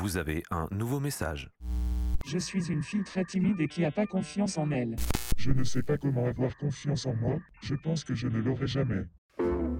Vous avez un nouveau message. Je suis une fille très timide et qui n'a pas confiance en elle. Je ne sais pas comment avoir confiance en moi, je pense que je ne l'aurai jamais.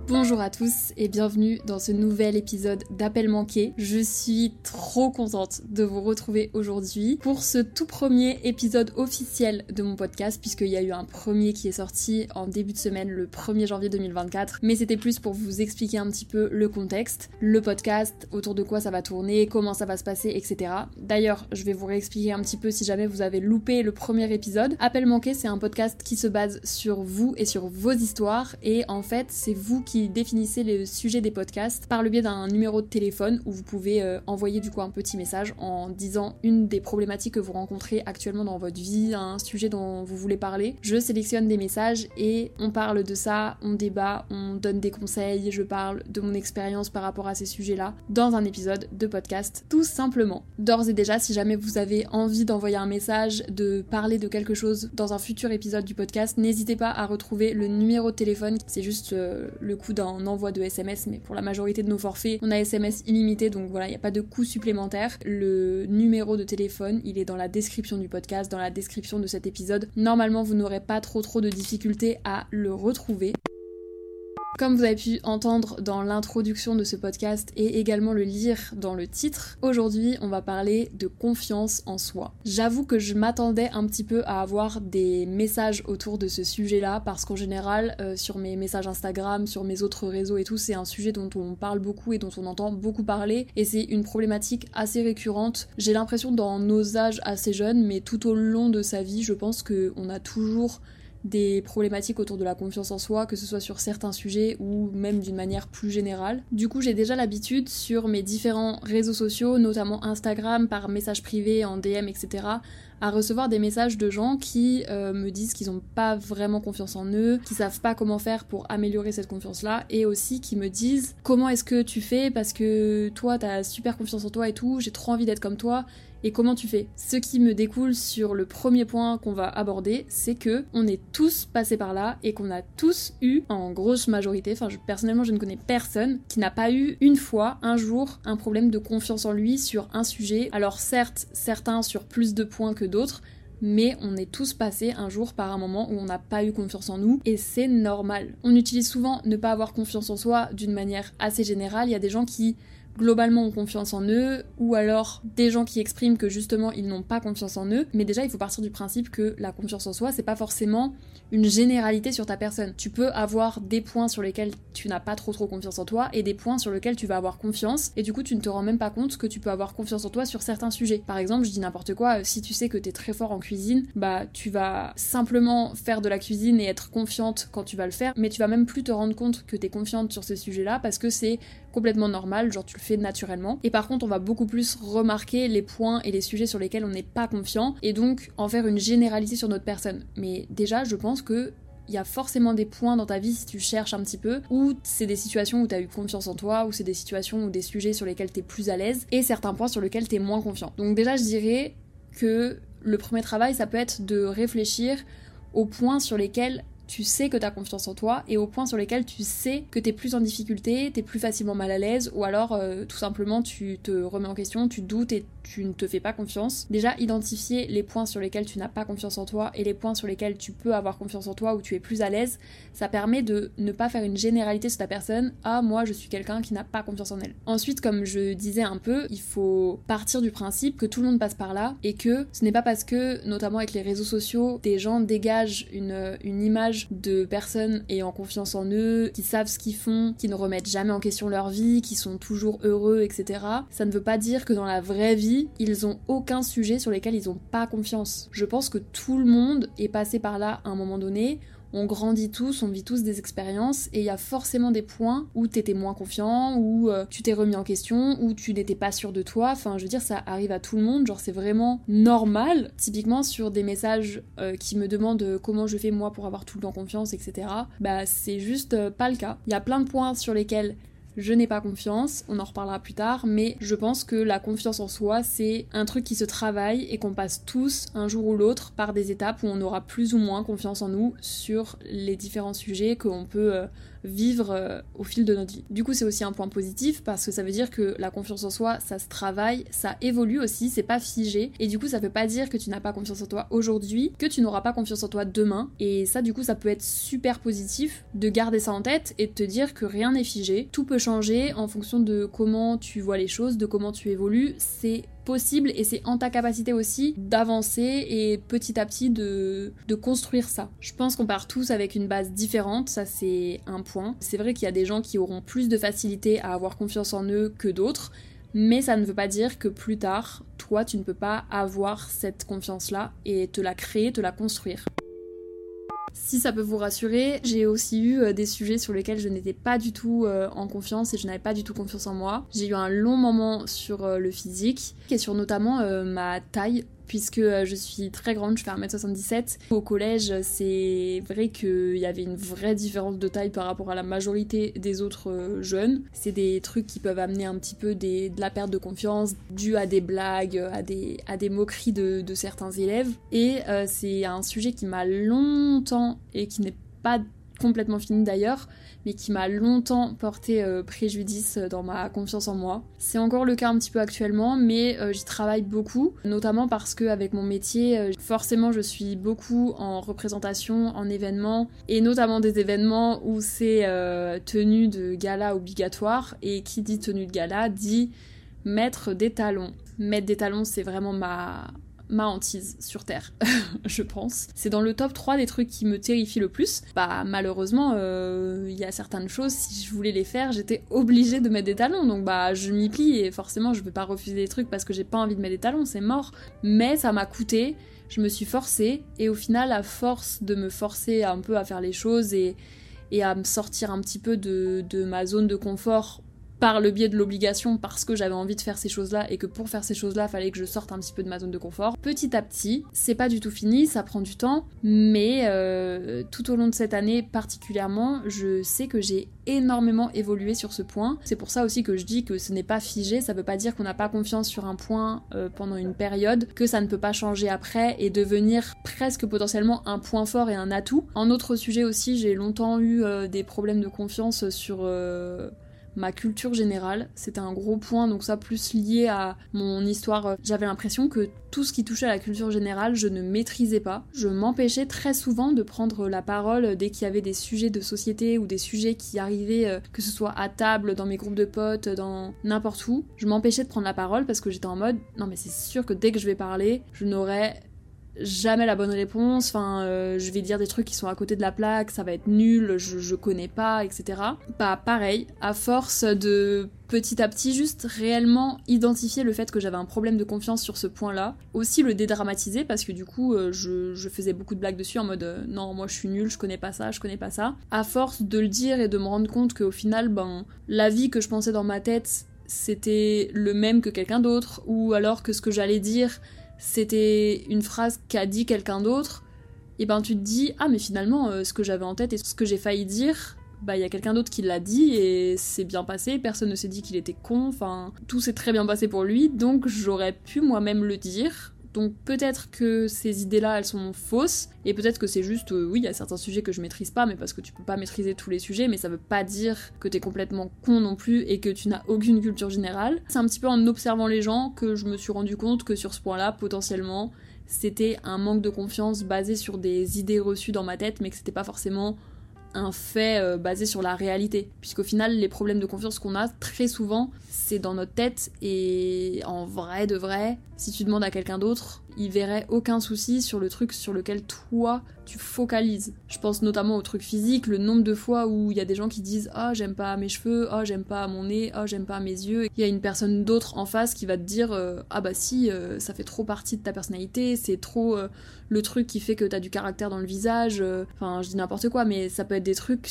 Bonjour à tous et bienvenue dans ce nouvel épisode d'Appel manqué. Je suis trop contente de vous retrouver aujourd'hui pour ce tout premier épisode officiel de mon podcast puisqu'il y a eu un premier qui est sorti en début de semaine le 1er janvier 2024 mais c'était plus pour vous expliquer un petit peu le contexte, le podcast, autour de quoi ça va tourner, comment ça va se passer, etc. D'ailleurs je vais vous réexpliquer un petit peu si jamais vous avez loupé le premier épisode. Appel manqué c'est un podcast qui se base sur vous et sur vos histoires et en fait c'est vous qui définissez le sujet des podcasts par le biais d'un numéro de téléphone où vous pouvez euh, envoyer du coup un petit message en disant une des problématiques que vous rencontrez actuellement dans votre vie, un sujet dont vous voulez parler. Je sélectionne des messages et on parle de ça, on débat, on donne des conseils, je parle de mon expérience par rapport à ces sujets-là dans un épisode de podcast tout simplement. D'ores et déjà, si jamais vous avez envie d'envoyer un message, de parler de quelque chose dans un futur épisode du podcast, n'hésitez pas à retrouver le numéro de téléphone, c'est juste euh, le d'un envoi de SMS, mais pour la majorité de nos forfaits, on a SMS illimité, donc voilà, il n'y a pas de coût supplémentaire. Le numéro de téléphone, il est dans la description du podcast, dans la description de cet épisode. Normalement, vous n'aurez pas trop trop de difficultés à le retrouver. Comme vous avez pu entendre dans l'introduction de ce podcast et également le lire dans le titre, aujourd'hui on va parler de confiance en soi. J'avoue que je m'attendais un petit peu à avoir des messages autour de ce sujet-là parce qu'en général euh, sur mes messages Instagram, sur mes autres réseaux et tout, c'est un sujet dont on parle beaucoup et dont on entend beaucoup parler et c'est une problématique assez récurrente. J'ai l'impression dans nos âges assez jeunes, mais tout au long de sa vie, je pense qu'on a toujours des problématiques autour de la confiance en soi, que ce soit sur certains sujets ou même d'une manière plus générale. Du coup, j'ai déjà l'habitude sur mes différents réseaux sociaux, notamment Instagram, par message privé, en DM, etc., à recevoir des messages de gens qui euh, me disent qu'ils n'ont pas vraiment confiance en eux, qui savent pas comment faire pour améliorer cette confiance-là, et aussi qui me disent comment est-ce que tu fais parce que toi t'as super confiance en toi et tout, j'ai trop envie d'être comme toi, et comment tu fais? Ce qui me découle sur le premier point qu'on va aborder, c'est que on est tous passés par là et qu'on a tous eu, en grosse majorité, enfin personnellement je ne connais personne qui n'a pas eu une fois, un jour, un problème de confiance en lui sur un sujet. Alors certes, certains sur plus de points que d'autres, mais on est tous passés un jour par un moment où on n'a pas eu confiance en nous et c'est normal. On utilise souvent ne pas avoir confiance en soi d'une manière assez générale. Il y a des gens qui globalement ont confiance en eux, ou alors des gens qui expriment que justement ils n'ont pas confiance en eux. Mais déjà, il faut partir du principe que la confiance en soi, c'est pas forcément une généralité sur ta personne. Tu peux avoir des points sur lesquels tu n'as pas trop trop confiance en toi et des points sur lesquels tu vas avoir confiance et du coup tu ne te rends même pas compte que tu peux avoir confiance en toi sur certains sujets. Par exemple, je dis n'importe quoi, euh, si tu sais que tu es très fort en cuisine, bah tu vas simplement faire de la cuisine et être confiante quand tu vas le faire, mais tu vas même plus te rendre compte que tu es confiante sur ce sujet-là parce que c'est complètement normal, genre tu le fais naturellement. Et par contre, on va beaucoup plus remarquer les points et les sujets sur lesquels on n'est pas confiant et donc en faire une généralité sur notre personne. Mais déjà, je pense que il y a forcément des points dans ta vie si tu cherches un petit peu, où c'est des situations où tu as eu confiance en toi, où c'est des situations ou des sujets sur lesquels tu es plus à l'aise, et certains points sur lesquels tu es moins confiant. Donc déjà je dirais que le premier travail ça peut être de réfléchir aux points sur lesquels tu sais que tu as confiance en toi et aux points sur lesquels tu sais que tu es plus en difficulté, tu es plus facilement mal à l'aise ou alors euh, tout simplement tu te remets en question, tu doutes et tu ne te fais pas confiance. Déjà, identifier les points sur lesquels tu n'as pas confiance en toi et les points sur lesquels tu peux avoir confiance en toi ou tu es plus à l'aise, ça permet de ne pas faire une généralité sur ta personne. Ah, moi, je suis quelqu'un qui n'a pas confiance en elle. Ensuite, comme je disais un peu, il faut partir du principe que tout le monde passe par là et que ce n'est pas parce que, notamment avec les réseaux sociaux, des gens dégagent une, une image de personnes ayant confiance en eux, qui savent ce qu'ils font, qui ne remettent jamais en question leur vie, qui sont toujours heureux, etc. Ça ne veut pas dire que dans la vraie vie, ils ont aucun sujet sur lesquels ils ont pas confiance. Je pense que tout le monde est passé par là à un moment donné. On grandit tous, on vit tous des expériences et il y a forcément des points où t'étais moins confiant, où euh, tu t'es remis en question, où tu n'étais pas sûr de toi. Enfin, je veux dire, ça arrive à tout le monde. Genre, c'est vraiment normal. Typiquement, sur des messages euh, qui me demandent comment je fais moi pour avoir tout le temps confiance, etc. Bah, c'est juste euh, pas le cas. Il y a plein de points sur lesquels je n'ai pas confiance, on en reparlera plus tard, mais je pense que la confiance en soi, c'est un truc qui se travaille et qu'on passe tous un jour ou l'autre par des étapes où on aura plus ou moins confiance en nous sur les différents sujets qu'on peut euh, vivre euh, au fil de notre vie. Du coup, c'est aussi un point positif parce que ça veut dire que la confiance en soi, ça se travaille, ça évolue aussi, c'est pas figé. Et du coup, ça veut pas dire que tu n'as pas confiance en toi aujourd'hui, que tu n'auras pas confiance en toi demain. Et ça, du coup, ça peut être super positif de garder ça en tête et de te dire que rien n'est figé. Tout peut changer en fonction de comment tu vois les choses, de comment tu évolues. C'est et c'est en ta capacité aussi d'avancer et petit à petit de, de construire ça. Je pense qu'on part tous avec une base différente, ça c'est un point. C'est vrai qu'il y a des gens qui auront plus de facilité à avoir confiance en eux que d'autres, mais ça ne veut pas dire que plus tard, toi, tu ne peux pas avoir cette confiance-là et te la créer, te la construire. Si ça peut vous rassurer, j'ai aussi eu euh, des sujets sur lesquels je n'étais pas du tout euh, en confiance et je n'avais pas du tout confiance en moi. J'ai eu un long moment sur euh, le physique et sur notamment ma taille puisque euh, je suis très grande, je fais 1m77. Au collège, c'est vrai qu'il y avait une vraie différence de taille par rapport à la majorité des autres euh, jeunes. C'est des trucs qui peuvent amener un petit peu de la perte de confiance due à des blagues, à des, moqueries de, certains élèves. Et euh, c'est un sujet qui m'a longtemps et qui n'est pas complètement fini d'ailleurs, mais qui m'a longtemps porté euh, préjudice dans ma confiance en moi. C'est encore le cas un petit peu actuellement, mais euh, j'y travaille beaucoup, notamment parce que avec mon métier, euh, forcément je suis beaucoup en représentation, en événements, et notamment des événements où c'est tenue de gala obligatoire, et qui dit tenue de gala dit mettre des talons. Mettre des talons, c'est vraiment ma ma hantise sur Terre, je pense. C'est dans le top 3 des trucs qui me terrifient le plus. Bah malheureusement, euh, il y a certaines choses, si je voulais les faire, j'étais obligée de mettre des talons. Donc bah je m'y plie et forcément je peux pas refuser des trucs parce que j'ai pas envie de mettre des talons, c'est mort. Mais ça m'a coûté, je me suis forcée et au final à force de me forcer un peu à faire les choses et, et à me sortir un petit peu de, de ma zone de confort par le biais de l'obligation parce que j'avais envie de faire ces choses-là et que pour faire ces choses-là, fallait que je sorte un petit peu de ma zone de confort. Petit à petit, c'est pas du tout fini, ça prend du temps, mais euh, tout au long de cette année particulièrement, je sais que j'ai énormément évolué sur ce point. C'est pour ça aussi que je dis que ce n'est pas figé, ça veut pas dire qu'on n'a pas confiance sur un point euh, pendant une période, que ça ne peut pas changer après et devenir presque potentiellement un point fort et un atout. En autre sujet aussi, j'ai longtemps eu euh, des problèmes de confiance sur ma culture générale. C'était un gros point, donc ça plus lié à mon histoire. J'avais l'impression que tout ce qui touchait à la culture générale, je ne maîtrisais pas. Je m'empêchais très souvent de prendre la parole dès qu'il y avait des sujets de société ou des sujets qui arrivaient, euh, que ce soit à table, dans mes groupes de potes, dans n'importe où. Je m'empêchais de prendre la parole parce que j'étais en mode non mais c'est sûr que dès que je vais parler, je n'aurai jamais la bonne réponse. Enfin, euh, je vais dire des trucs qui sont à côté de la plaque, ça va être nul, je, je connais pas, etc. Bah, pareil, à force de petit à petit juste réellement identifier le fait que j'avais un problème de confiance sur ce point-là. Aussi le dédramatiser parce que du coup euh, je, faisais beaucoup de blagues dessus en mode euh, non moi je suis nul, je connais pas ça, je connais pas ça. À force de le dire et de me rendre compte qu'au final ben la vie que je pensais dans ma tête c'était le même que quelqu'un d'autre ou alors que ce que j'allais dire c'était une phrase qu'a dit quelqu'un d'autre, et ben tu te dis ah mais finalement euh, ce que j'avais en tête et ce que j'ai failli dire, bah il y a quelqu'un d'autre qui l'a dit et c'est bien passé, personne ne s'est dit qu'il était con, enfin tout s'est très bien passé pour lui, donc j'aurais pu moi-même le dire donc peut-être que ces idées-là, elles sont fausses, et peut-être que c'est juste, euh, oui, il y a certains sujets que je maîtrise pas, mais parce que tu peux pas maîtriser tous les sujets, mais ça veut pas dire que t'es complètement con non plus et que tu n'as aucune culture générale. C'est un petit peu en observant les gens que je me suis rendu compte que sur ce point-là, potentiellement, c'était un manque de confiance basé sur des idées reçues dans ma tête, mais que c'était pas forcément un fait euh, basé sur la réalité. Puisqu'au final, les problèmes de confiance qu'on a, très souvent, c'est dans notre tête et en vrai de vrai, si tu demandes à quelqu'un d'autre, il verrait aucun souci sur le truc sur lequel toi tu focalises. Je pense notamment au truc physique, le nombre de fois où il y a des gens qui disent "Ah, oh, j'aime pas mes cheveux, oh, j'aime pas mon nez, oh, j'aime pas mes yeux." Il y a une personne d'autre en face qui va te dire euh, "Ah bah si, euh, ça fait trop partie de ta personnalité, c'est trop euh, le truc qui fait que t'as du caractère dans le visage." Enfin, je dis n'importe quoi, mais ça peut être des trucs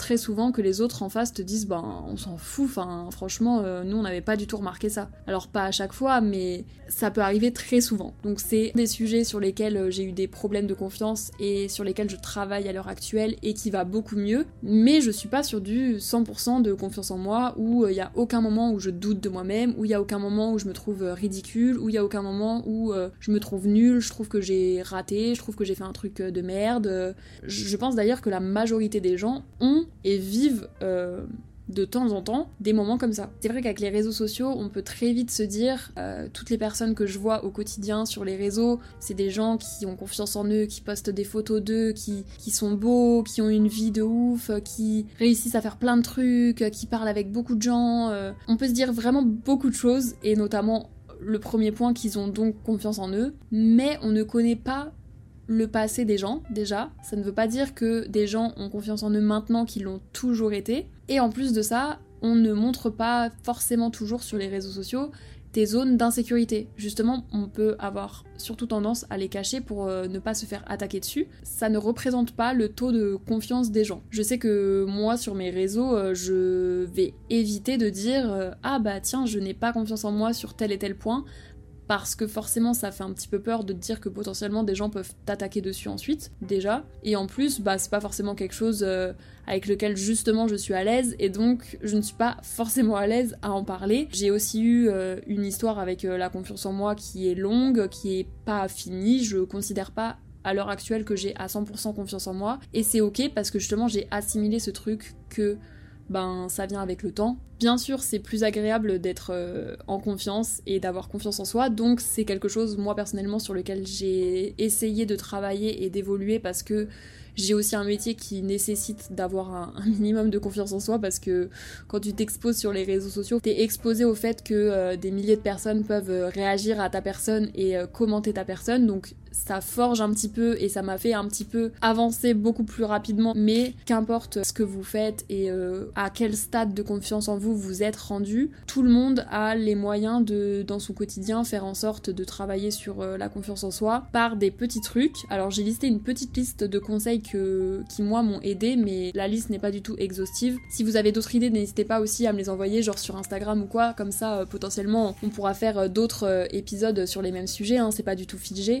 très souvent que les autres en face te disent ben on s'en fout, enfin franchement euh, nous on n'avait pas du tout remarqué ça. Alors pas à chaque fois mais ça peut arriver très souvent. Donc c'est des sujets sur lesquels euh, j'ai eu des problèmes de confiance et sur lesquels je travaille à l'heure actuelle et qui va beaucoup mieux, mais je suis pas sur du 100% de confiance en moi où euh, il y a aucun moment où je doute de moi-même, où il y a aucun moment où je me trouve ridicule, où il y a aucun moment où je me trouve nulle, je trouve que j'ai raté, je trouve que j'ai fait un truc de merde. Je pense d'ailleurs que la majorité des gens ont et vivent euh, de temps en temps des moments comme ça. C'est vrai qu'avec les réseaux sociaux, on peut très vite se dire, euh, toutes les personnes que je vois au quotidien sur les réseaux, c'est des gens qui ont confiance en eux, qui postent des photos d'eux, qui, qui sont beaux, qui ont une vie de ouf, qui réussissent à faire plein de trucs, qui parlent avec beaucoup de gens. Euh. On peut se dire vraiment beaucoup de choses, et notamment le premier point qu'ils ont donc confiance en eux, mais on ne connaît pas le passé des gens, déjà. Ça ne veut pas dire que des gens ont confiance en eux maintenant qu'ils l'ont toujours été. Et en plus de ça, on ne montre pas forcément toujours sur les réseaux sociaux des zones d'insécurité. Justement, on peut avoir surtout tendance à les cacher pour euh, ne pas se faire attaquer dessus. Ça ne représente pas le taux de confiance des gens. Je sais que moi, sur mes réseaux, euh, je vais éviter de dire euh, Ah bah tiens, je n'ai pas confiance en moi sur tel et tel point parce que forcément ça fait un petit peu peur de te dire que potentiellement des gens peuvent t'attaquer dessus ensuite, déjà. Et en plus, bah c'est pas forcément quelque chose euh, avec lequel justement je suis à l'aise et donc je ne suis pas forcément à l'aise à en parler. J'ai aussi eu euh, une histoire avec euh, la confiance en moi qui est longue, qui est pas finie, je considère pas à l'heure actuelle que j'ai à 100% confiance en moi et c'est ok parce que justement j'ai assimilé ce truc que ben ça vient avec le temps. Bien sûr, c'est plus agréable d'être euh, en confiance et d'avoir confiance en soi, donc c'est quelque chose moi personnellement sur lequel j'ai essayé de travailler et d'évoluer parce que j'ai aussi un métier qui nécessite d'avoir un, minimum de confiance en soi parce que quand tu t'exposes sur les réseaux sociaux, t'es exposé au fait que euh, des milliers de personnes peuvent euh, réagir à ta personne et commenter ta personne, donc ça forge un petit peu et ça m'a fait un petit peu avancer beaucoup plus rapidement. Mais qu'importe ce que vous faites et à quel stade de confiance en vous vous êtes rendu, tout le monde a les moyens de, dans son quotidien, faire en sorte de travailler sur euh, la confiance en soi par des petits trucs. Alors j'ai listé une petite liste de conseils que, qui moi m'ont aidé, mais la liste n'est pas du tout exhaustive. Si vous avez d'autres idées, n'hésitez pas aussi à me les envoyer, genre sur Instagram ou quoi, comme ça euh, potentiellement on pourra faire d'autres épisodes sur les mêmes sujets, hein, c'est pas du tout figé.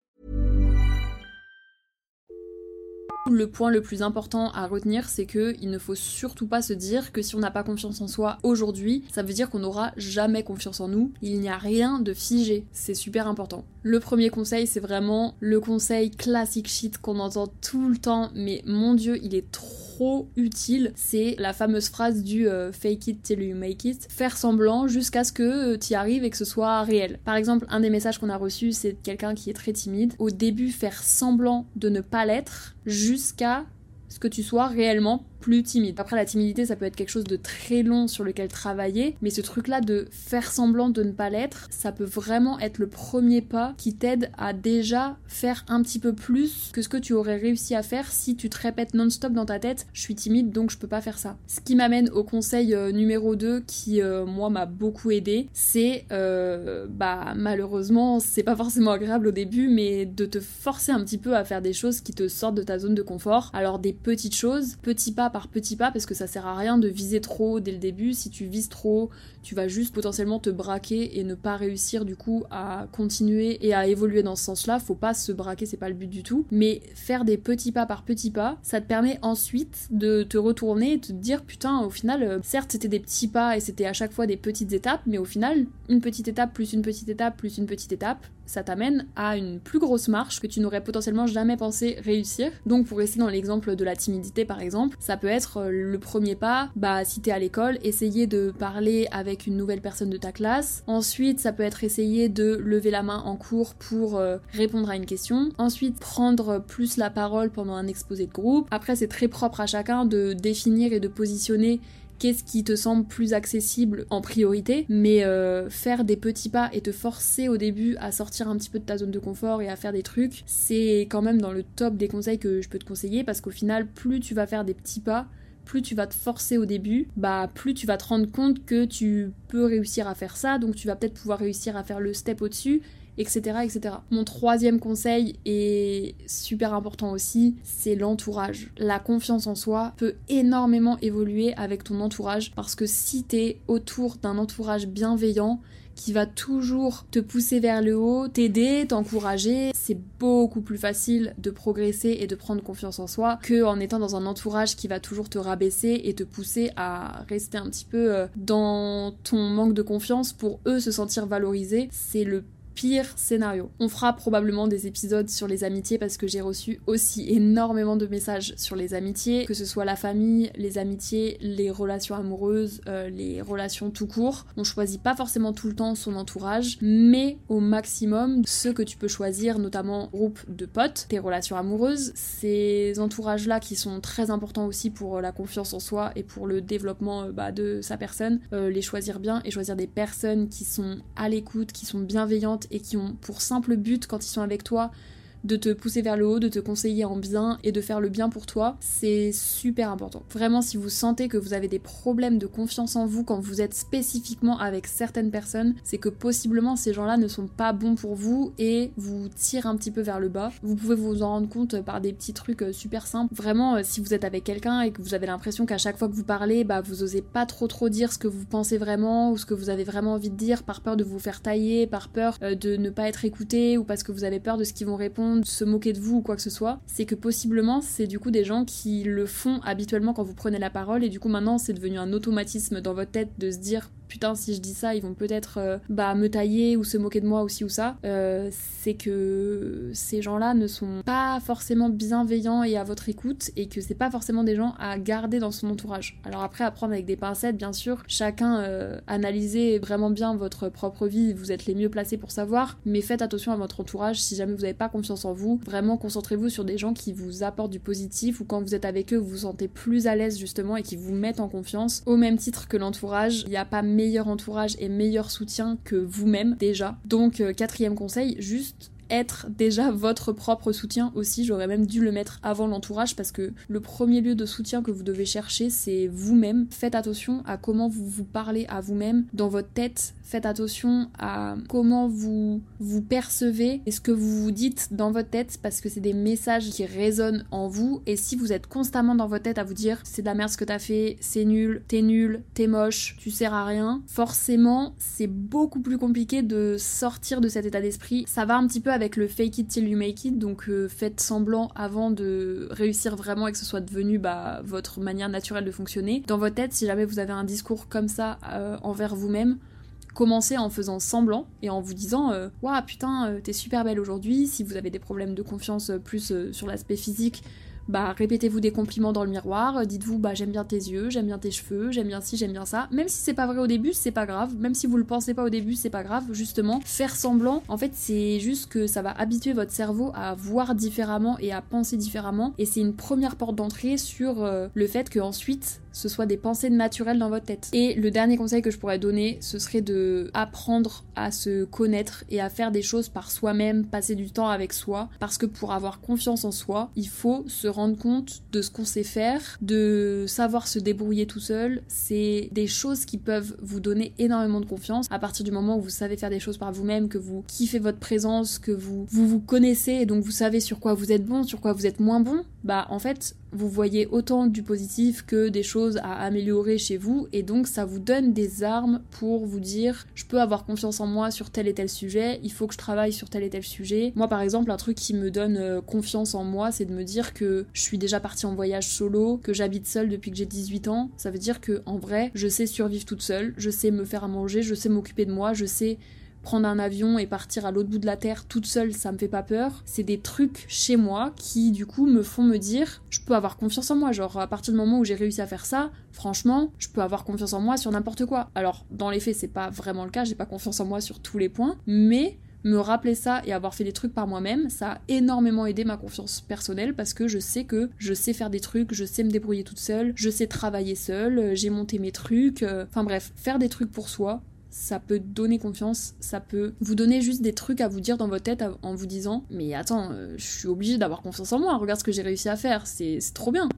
Le point le plus important à retenir, c'est que il ne faut surtout pas se dire que si on n'a pas confiance en soi aujourd'hui, ça veut dire qu'on n'aura jamais confiance en nous. Il n'y a rien de figé, c'est super important. Le premier conseil, c'est vraiment le conseil classique shit qu'on entend tout le temps, mais mon dieu, il est trop utile, c'est la fameuse phrase du euh, fake it till you make it, faire semblant jusqu'à ce que euh, tu y arrives et que ce soit réel. Par exemple, un des messages qu'on a reçus, c'est quelqu'un qui est très timide. Au début, faire semblant de ne pas l'être jusqu'à ce que tu sois réellement plus timide. Après, la timidité, ça peut être quelque chose de très long sur lequel travailler, mais ce truc-là de faire semblant de ne pas l'être, ça peut vraiment être le premier pas qui t'aide à déjà faire un petit peu plus que ce que tu aurais réussi à faire si tu te répètes non-stop dans ta tête, je suis timide donc je peux pas faire ça. Ce qui m'amène au conseil euh, numéro 2 qui, euh, moi, m'a beaucoup aidé, c'est, euh, bah, malheureusement, c'est pas forcément agréable au début, mais de te forcer un petit peu à faire des choses qui te sortent de ta zone de confort. Alors, des petites choses, petits pas par petits pas parce que ça sert à rien de viser trop dès le début. Si tu vises trop, tu vas juste potentiellement te braquer et ne pas réussir du coup à continuer et à évoluer dans ce sens-là. Faut pas se braquer, c'est pas le but du tout. Mais faire des petits pas par petits pas, ça te permet ensuite de te retourner et te dire putain, au final, euh, certes c'était des petits pas et c'était à chaque fois des petites étapes, mais au final, une petite étape plus une petite étape plus une petite étape, ça t'amène à une plus grosse marche que tu n'aurais potentiellement jamais pensé réussir. Donc pour rester dans l'exemple de la timidité par exemple, ça peut être euh, le premier pas, bah si t'es à l'école, essayer de parler avec une nouvelle personne de ta classe. Ensuite, ça peut être essayer de lever la main en cours pour euh, répondre à une question. Ensuite, prendre plus la parole pendant un exposé de groupe. Après, c'est très propre à chacun de définir et de positionner qu'est-ce qui te semble plus accessible en priorité, mais euh, faire des petits pas et te forcer au début à sortir un petit peu de ta zone de confort et à faire des trucs, c'est quand même dans le top des conseils que je peux te conseiller parce qu'au final, plus tu vas faire des petits pas, plus tu vas te forcer au début, bah plus tu vas te rendre compte que tu peux réussir à faire ça, donc tu vas peut-être pouvoir réussir à faire le step au-dessus etc., etc. Mon troisième conseil est super important aussi, c'est l'entourage. La confiance en soi peut énormément évoluer avec ton entourage parce que si t'es autour d'un entourage bienveillant, qui va toujours te pousser vers le haut, t'aider, t'encourager. C'est beaucoup plus facile de progresser et de prendre confiance en soi que en étant dans un entourage qui va toujours te rabaisser et te pousser à rester un petit peu euh, dans ton manque de confiance pour eux se sentir valorisés. C'est le pire scénario. On fera probablement des épisodes sur les amitiés parce que j'ai reçu aussi énormément de messages sur les amitiés, que ce soit la famille, les amitiés, les relations amoureuses, euh, les relations tout court. On choisit pas forcément tout le temps son entourage, mais au maximum ce que tu peux choisir, notamment groupe de potes, tes relations amoureuses, ces entourages-là qui sont très importants aussi pour la confiance en soi et pour le développement euh, bah, de sa personne, euh, les choisir bien et choisir des personnes qui sont à l'écoute, qui sont bienveillantes et qui ont pour simple but quand ils sont avec toi de te pousser vers le haut, de te conseiller en bien et de faire le bien pour toi, c'est super important. Vraiment, si vous sentez que vous avez des problèmes de confiance en vous quand vous êtes spécifiquement avec certaines personnes, c'est que possiblement ces gens-là ne sont pas bons pour vous et vous tirent un petit peu vers le bas. Vous pouvez vous en rendre compte par des petits trucs euh, super simples. Vraiment, euh, si vous êtes avec quelqu'un et que vous avez l'impression qu'à chaque fois que vous parlez, bah vous osez pas trop trop dire ce que vous pensez vraiment ou ce que vous avez vraiment envie de dire par peur de vous faire tailler, par peur euh, de ne pas être écouté ou parce que vous avez peur de ce qu'ils vont répondre se moquer de vous ou quoi que ce soit, c'est que possiblement c'est du coup des gens qui le font habituellement quand vous prenez la parole et du coup maintenant c'est devenu un automatisme dans votre tête de se dire putain si je dis ça ils vont peut-être euh, bah me tailler ou se moquer de moi aussi ou ça. Euh, c'est que ces gens là ne sont pas forcément bienveillants et à votre écoute et que c'est pas forcément des gens à garder dans son entourage. Alors après à prendre avec des pincettes bien sûr chacun euh, analysez vraiment bien votre propre vie vous êtes les mieux placés pour savoir mais faites attention à votre entourage si jamais vous n'avez pas confiance en vous vraiment concentrez-vous sur des gens qui vous apportent du positif ou quand vous êtes avec eux vous vous sentez plus à l'aise justement et qui vous mettent en confiance. Au même titre que l'entourage il n'y a pas meilleur entourage et meilleur soutien que vous-même déjà. Donc euh, quatrième conseil, juste être déjà votre propre soutien aussi. J'aurais même dû le mettre avant l'entourage parce que le premier lieu de soutien que vous devez chercher, c'est vous-même. Faites attention à comment vous vous parlez à vous-même dans votre tête. Faites attention à comment vous vous percevez et ce que vous vous dites dans votre tête parce que c'est des messages qui résonnent en vous. Et si vous êtes constamment dans votre tête à vous dire c'est de la merde ce que t'as fait, c'est nul, t'es nul, t'es moche, tu sers à rien, forcément c'est beaucoup plus compliqué de sortir de cet état d'esprit. Ça va un petit peu avec le fake it till you make it, donc euh, faites semblant avant de réussir vraiment et que ce soit devenu bah, votre manière naturelle de fonctionner. Dans votre tête, si jamais vous avez un discours comme ça euh, envers vous-même, commencez en faisant semblant et en vous disant euh, Waouh, putain, t'es super belle aujourd'hui. Si vous avez des problèmes de confiance plus sur l'aspect physique, bah répétez-vous des compliments dans le miroir, dites-vous bah j'aime bien tes yeux, j'aime bien tes cheveux, j'aime bien ci, j'aime bien ça. Même si c'est pas vrai au début, c'est pas grave. Même si vous le pensez pas au début, c'est pas grave. Justement, faire semblant, en fait, c'est juste que ça va habituer votre cerveau à voir différemment et à penser différemment. Et c'est une première porte d'entrée sur le fait que ensuite ce soit des pensées naturelles dans votre tête. Et le dernier conseil que je pourrais donner, ce serait de apprendre à se connaître et à faire des choses par soi-même, passer du temps avec soi, parce que pour avoir confiance en soi, il faut se rendre compte de ce qu'on sait faire, de savoir se débrouiller tout seul. C'est des choses qui peuvent vous donner énormément de confiance à partir du moment où vous savez faire des choses par vous-même, que vous kiffez votre présence, que vous vous, vous connaissez et donc vous savez sur quoi vous êtes bon, sur quoi vous êtes moins bon. Bah en fait, vous voyez autant du positif que des choses à améliorer chez vous et donc ça vous donne des armes pour vous dire je peux avoir confiance en moi sur tel et tel sujet, il faut que je travaille sur tel et tel sujet. Moi par exemple un truc qui me donne euh, confiance en moi c'est de me dire que je suis déjà partie en voyage solo, que j'habite seule depuis que j'ai 18 ans, ça veut dire que en vrai je sais survivre toute seule, je sais me faire à manger, je sais m'occuper de moi, je sais prendre un avion et partir à l'autre bout de la terre toute seule, ça me fait pas peur. C'est des trucs chez moi qui, du coup, me font me dire, je peux avoir confiance en moi. Genre, à partir du moment où j'ai réussi à faire ça, franchement, je peux avoir confiance en moi sur n'importe quoi. Alors, dans les faits, c'est pas vraiment le cas, j'ai pas confiance en moi sur tous les points, mais me rappeler ça et avoir fait des trucs par moi-même, ça a énormément aidé ma confiance personnelle parce que je sais que je sais faire des trucs, je sais me débrouiller toute seule, je sais travailler seule, j'ai monté mes trucs, euh, enfin bref, faire des trucs pour soi, ça peut donner confiance, ça peut vous donner juste des trucs à vous dire dans votre tête en vous disant mais attends, euh, je suis obligée d'avoir confiance en moi, regarde ce que j'ai réussi à faire, c'est trop bien.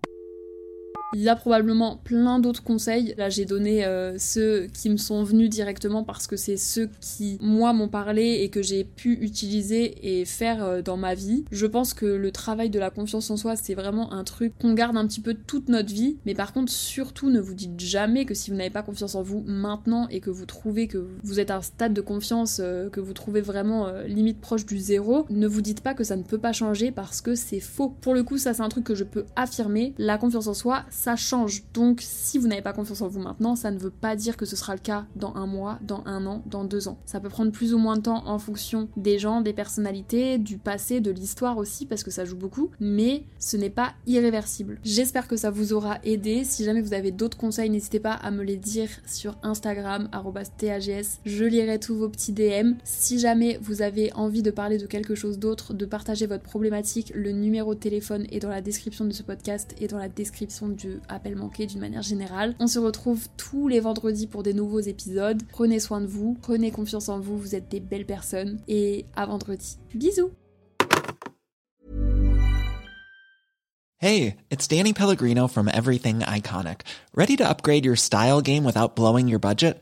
Il y a probablement plein d'autres conseils. Là, j'ai donné euh, ceux qui me sont venus directement parce que c'est ceux qui, moi, m'ont parlé et que j'ai pu utiliser et faire euh, dans ma vie. Je pense que le travail de la confiance en soi, c'est vraiment un truc qu'on garde un petit peu toute notre vie. Mais par contre, surtout, ne vous dites jamais que si vous n'avez pas confiance en vous maintenant et que vous trouvez que vous êtes à un stade de confiance euh, que vous trouvez vraiment limite proche du zéro, ne vous dites pas que ça ne peut pas changer parce que c'est faux. Pour le coup, ça, c'est un truc que je peux affirmer. La confiance en soi, ça change. Donc si vous n'avez pas confiance en vous maintenant, ça ne veut pas dire que ce sera le cas dans un mois, dans un an, dans deux ans. Ça peut prendre plus ou moins de temps en fonction des gens, des personnalités, du passé, de l'histoire aussi, parce que ça joue beaucoup, mais ce n'est pas irréversible. J'espère que ça vous aura aidé. Si jamais vous avez d'autres conseils, n'hésitez pas à me les dire sur Instagram, tags. Je lirai tous vos petits DM. Si jamais vous avez envie de parler de quelque chose d'autre, de partager votre problématique, le numéro de téléphone est dans la description de ce podcast et dans la description du appel manqué d'une manière générale. On se retrouve tous les vendredis pour des nouveaux épisodes. Prenez soin de vous, prenez confiance en vous, vous êtes des belles personnes. Et à vendredi. Bisous Hey, it's Danny Pellegrino from Everything Iconic. Ready to upgrade your style game without blowing your budget?